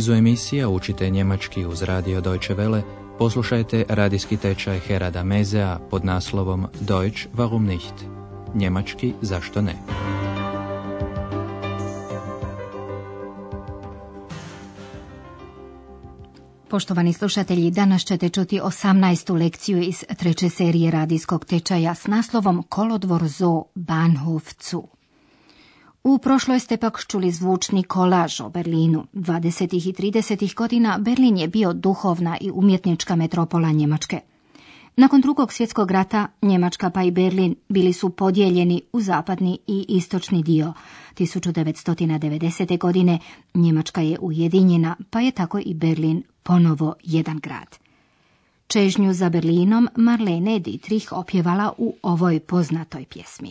nizu emisija učite njemački uz radio Deutsche Welle, poslušajte radijski tečaj Herada Mezea pod naslovom Deutsch warum nicht? Njemački zašto ne? Poštovani slušatelji, danas ćete čuti 18. lekciju iz treće serije radijskog tečaja s naslovom Kolodvor zo Bahnhof zu. U prošloj ste pak čuli zvučni kolaž o Berlinu. 20. i 30. godina Berlin je bio duhovna i umjetnička metropola Njemačke. Nakon drugog svjetskog rata Njemačka pa i Berlin bili su podijeljeni u zapadni i istočni dio. 1990. godine Njemačka je ujedinjena pa je tako i Berlin ponovo jedan grad. Čežnju za Berlinom Marlene Dietrich opjevala u ovoj poznatoj pjesmi.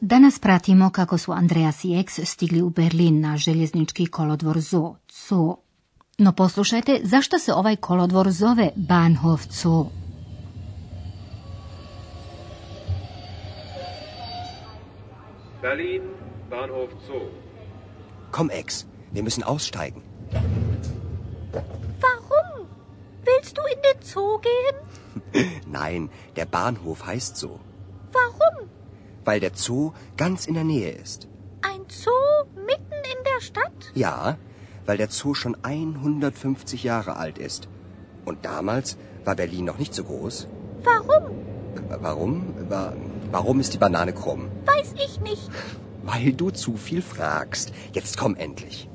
Danas pratimo kako su Andreas i X stigli u Berlin na željeznički kolodvor Zoo. Zoo. No poslušajte, zašto se ovaj kolodvor zove Bahnhof Zoo? Berlin, Bahnhof Zoo. Komm, Ex, wir müssen aussteigen. Warum? Willst du in den Zoo gehen? Nein, der Bahnhof heißt so. Warum? Weil der Zoo ganz in der Nähe ist. Ein Zoo mitten in der Stadt? Ja, weil der Zoo schon 150 Jahre alt ist. Und damals war Berlin noch nicht so groß. Warum? Warum? Wa- Warum ist die Banane krumm? Weiß ich nicht. Weil du zu viel fragst. Jetzt komm endlich.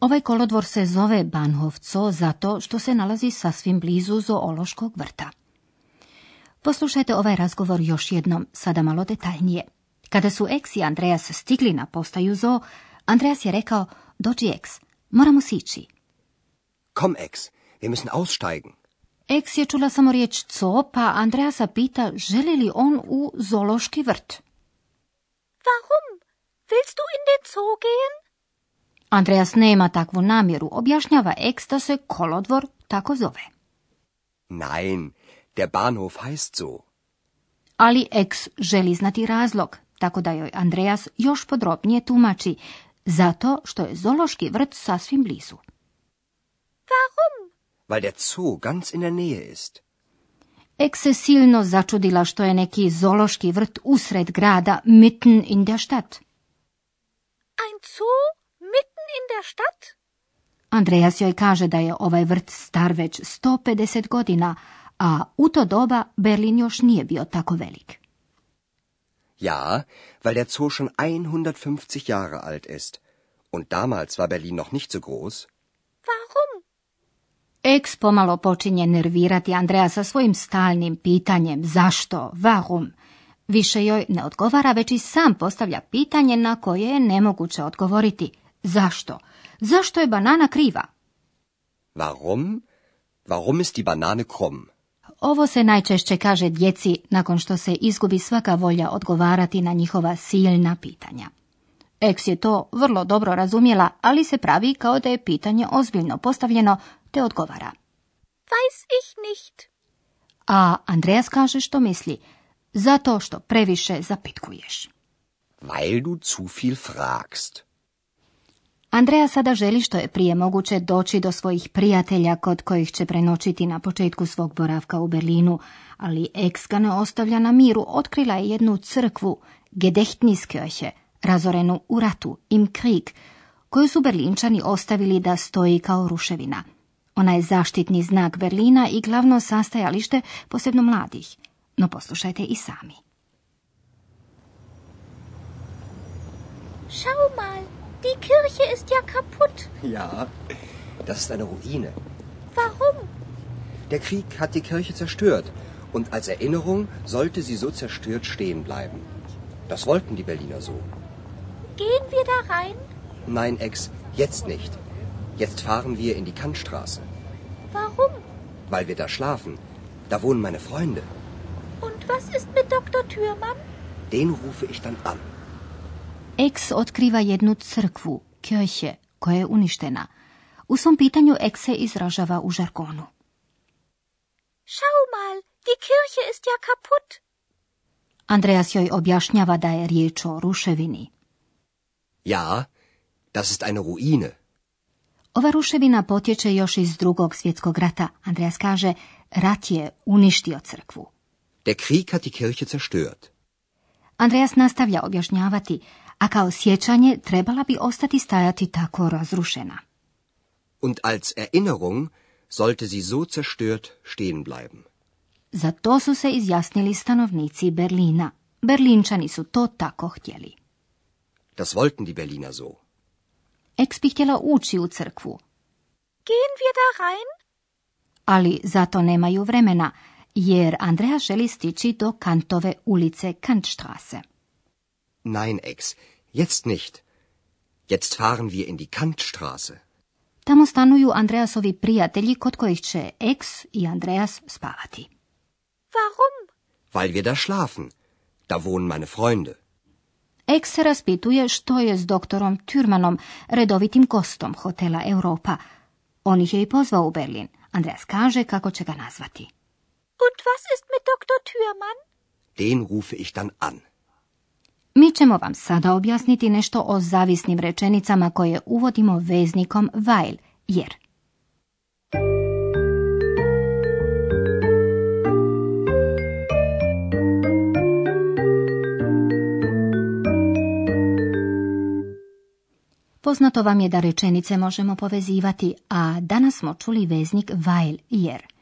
Ovaj kolodvor se zove Bahnhof Zoo zato što se nalazi sasvim blizu zoološkog vrta. Poslušajte ovaj razgovor još jednom, sada malo detaljnije. Kada su Eks i Andreas stigli na postaju zoo, Andreas je rekao, dođi Eks, moramo sići. Komm, Ex, wir müssen aussteigen. Eks je čula samo riječ zoo, pa Andreasa pita želi li on u zoološki vrt. Warum? Willst du in den Zoo gehen? Andreas nema takvu namjeru, objašnjava Eks da se kolodvor tako zove. Nein, der Bahnhof heißt so. Ali Eks želi znati razlog, tako da joj Andreas još podrobnije tumači, zato što je zoološki vrt sasvim blizu. Warum? Weil der Zoo ganz in der Nähe ist. Eks se silno začudila što je neki zoološki vrt usred grada, mitten in der Stadt. Ein Zoo Stadt? Andreas joj kaže da je ovaj vrt star već 150 godina, a u to doba Berlin još nije bio tako velik. Ja, weil der Zoo schon 150 Jahre alt ist. Und damals war Berlin noch nicht so groß. Warum? Eks pomalo počinje nervirati Andreja sa svojim stalnim pitanjem zašto, varum. Više joj ne odgovara, već i sam postavlja pitanje na koje je nemoguće odgovoriti. Zašto? Zašto je banana kriva? Warum? Warum ist die Banane krumm? Ovo se najčešće kaže djeci nakon što se izgubi svaka volja odgovarati na njihova silna pitanja. Eks je to vrlo dobro razumjela, ali se pravi kao da je pitanje ozbiljno postavljeno, te odgovara. Weiß ich nicht. A Andreas kaže što misli, zato što previše zapitkuješ. Weil du zu viel fragst. Andreja sada želi što je prije moguće doći do svojih prijatelja kod kojih će prenoćiti na početku svog boravka u Berlinu, ali Eks ga ne ostavlja na miru, otkrila je jednu crkvu, Gedächtniskirche, razorenu u ratu, im Krieg, koju su Berlinčani ostavili da stoji kao ruševina. Ona je zaštitni znak Berlina i glavno sastajalište posebno mladih. No poslušajte i sami. Schau mal, die Kirche ist ja kaputt. Ja, das ist eine Ruine. Warum? Der Krieg hat die Kirche zerstört und als Erinnerung sollte sie so zerstört stehen bleiben. Das wollten die Berliner so. Gehen wir da rein? Nein, Ex, jetzt nicht. Jetzt fahren wir in die Kantstraße. Warum? Weil wir da schlafen. Da wohnen meine Freunde. Und was ist mit Dr. Thürmann? Den rufe ich dann an. Ex otkriva jednu crkvu, Kirche, koja je uništena. U svom pitanju Ex se izražava u žargonu. Schau mal, die Kirche ist ja kaputt. Andreas joj objašnjava da je riječ o ruševini. Ja, das ist eine Ruine. Ova ruševina potječe još iz drugog svjetskog rata. Andreas kaže, rat je uništio crkvu. Der Krieg hat die Kirche zerstört. Andreas nastavlja objašnjavati, a kao sjećanje trebala bi ostati stajati tako razrušena. Und als Erinnerung sollte sie so zerstört stehen bleiben. Za to su se izjasnili stanovnici Berlina. Berlinčani su to tako htjeli. Das wollten die Berliner so. Eks bi htjela ući u crkvu, Gehen wir da rein? ali zato nemaju vremena, jer Andreas želi stići do Kantove ulice Kantstraße. Nein, Ex, jetzt nicht. Jetzt fahren wir in die Kantstraße. Tamo stanuju Andreasovi prijatelji kod kojih će Eks i Andreas spavati. Warum? Weil wir da schlafen. Da wohnen meine Freunde. Eks se raspituje što je s doktorom Türmanom, redovitim gostom hotela Europa. On ih je i pozvao u Berlin. Andreas kaže kako će ga nazvati. Und was ist mit Dr. Thürmann? Den rufe ich dann an. Mi ćemo vam sada objasniti nešto o zavisnim rečenicama koje uvodimo veznikom weil, jer. Poznato vam je da rečenice možemo povezivati, a danas smo čuli veznik weil, jer.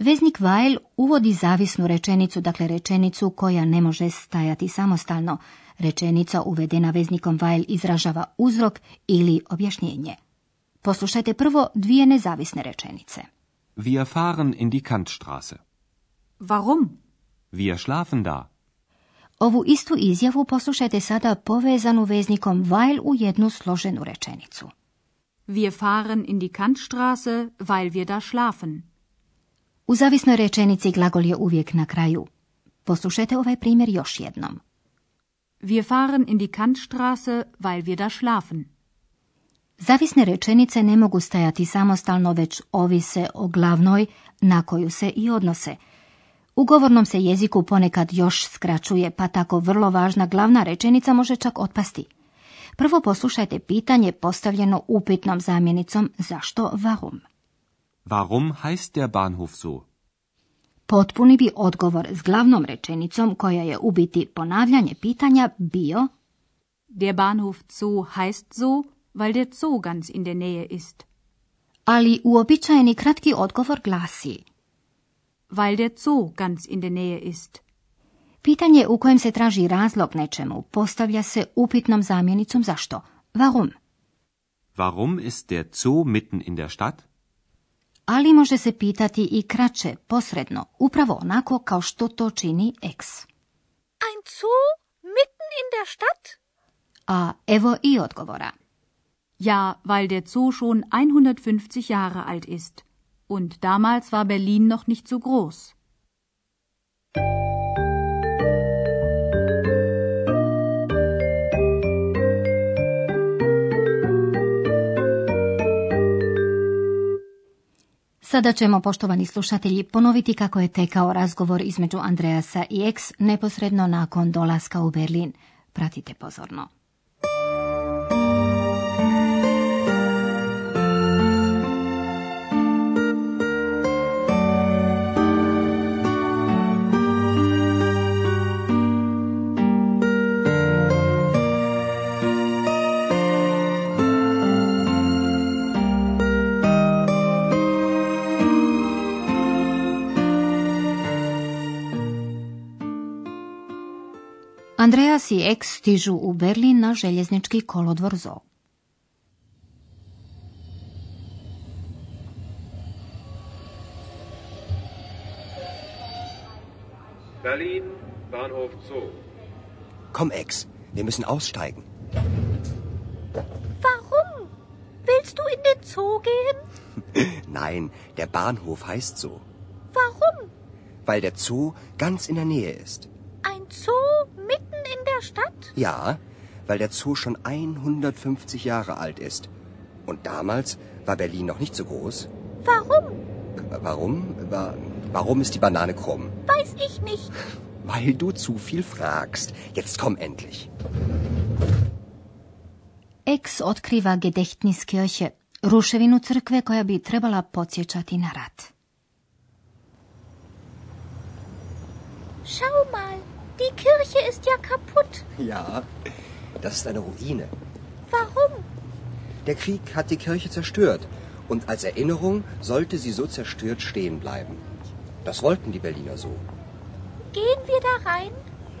Veznik weil uvodi zavisnu rečenicu, dakle rečenicu koja ne može stajati samostalno. Rečenica uvedena veznikom weil izražava uzrok ili objašnjenje. Poslušajte prvo dvije nezavisne rečenice. Wir fahren in die Kantstraße. Warum? Wir schlafen da. Ovu istu izjavu poslušajte sada povezanu veznikom weil u jednu složenu rečenicu. Wir fahren in die Kantstraße, weil wir da schlafen. U zavisnoj rečenici glagol je uvijek na kraju. Poslušajte ovaj primjer još jednom. Wir fahren in die Kantstraße, weil wir da schlafen. Zavisne rečenice ne mogu stajati samostalno, već ovise o glavnoj na koju se i odnose. U govornom se jeziku ponekad još skraćuje, pa tako vrlo važna glavna rečenica može čak otpasti. Prvo poslušajte pitanje postavljeno upitnom zamjenicom zašto warum. Warum heißt der Bahnhof so? Potpuni bi odgovor s glavnom rečenicom koja je u biti ponavljanje pitanja bio Der Bahnhof Zoo heißt so, weil der Zoo ganz in der Nähe ist. ali uobičajeni kratki odgovor glasi Weil der Zoo ganz in der Nähe ist. Pitanje u kojem se traži razlog nečemu postavlja se upitnom zamjenicom zašto. Warum? Warum ist der Zoo mitten in der Stadt? Ali može se pitati i kraće, posredno, upravo onako kao što to čini X. Ein Zoo mitten in der Stadt? A evo i odgovora. Ja, weil der Zoo schon 150 Jahre alt ist. Und damals war Berlin noch nicht so groß. Sada ćemo, poštovani slušatelji, ponoviti kako je tekao razgovor između Andreasa i X neposredno nakon dolaska u Berlin. Pratite pozorno. Andreas i X stižu u Berlin na željeznički kolodvor Zoo. Berlin, Bahnhof Zoo. Komm, Ex, wir müssen aussteigen. Warum? Willst du in den Zoo gehen? Nein, der Bahnhof heißt so. Warum? Weil der Zoo ganz in der Nähe ist. Ein Zoo Ja, weil der Zoo schon 150 Jahre alt ist. Und damals war Berlin noch nicht so groß. Warum? Warum? Wa- Warum ist die Banane krumm? Weiß ich nicht. Weil du zu viel fragst. Jetzt komm endlich. Eks otkriva gedehtnis kirche, ruševinu crkve koja bi trebala podsjećati na rat. Schau mal, die Kirche ist ja. Ja, das ist eine Ruine. Warum? Der Krieg hat die Kirche zerstört. Und als Erinnerung sollte sie so zerstört stehen bleiben. Das wollten die Berliner so. Gehen wir da rein?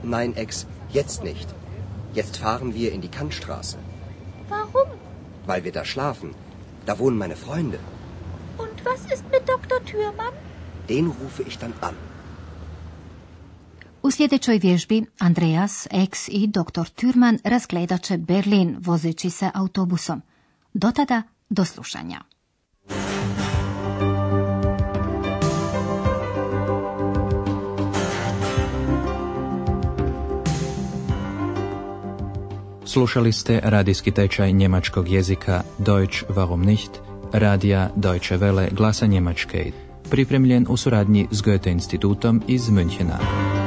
Nein, Ex, jetzt nicht. Jetzt fahren wir in die Kantstraße. Warum? Weil wir da schlafen. Da wohnen meine Freunde. Und was ist mit Dr. Thürmann? Den rufe ich dann an. U sljedećoj vježbi Andreas, Eks i dr. Türman razgledat će Berlin vozeći se autobusom. Do tada, do slušanja. Slušali ste radijski tečaj njemačkog jezika Deutsch warum nicht, radija Deutsche Welle glasa Njemačke, pripremljen u suradnji s Goethe institutom iz Münchena.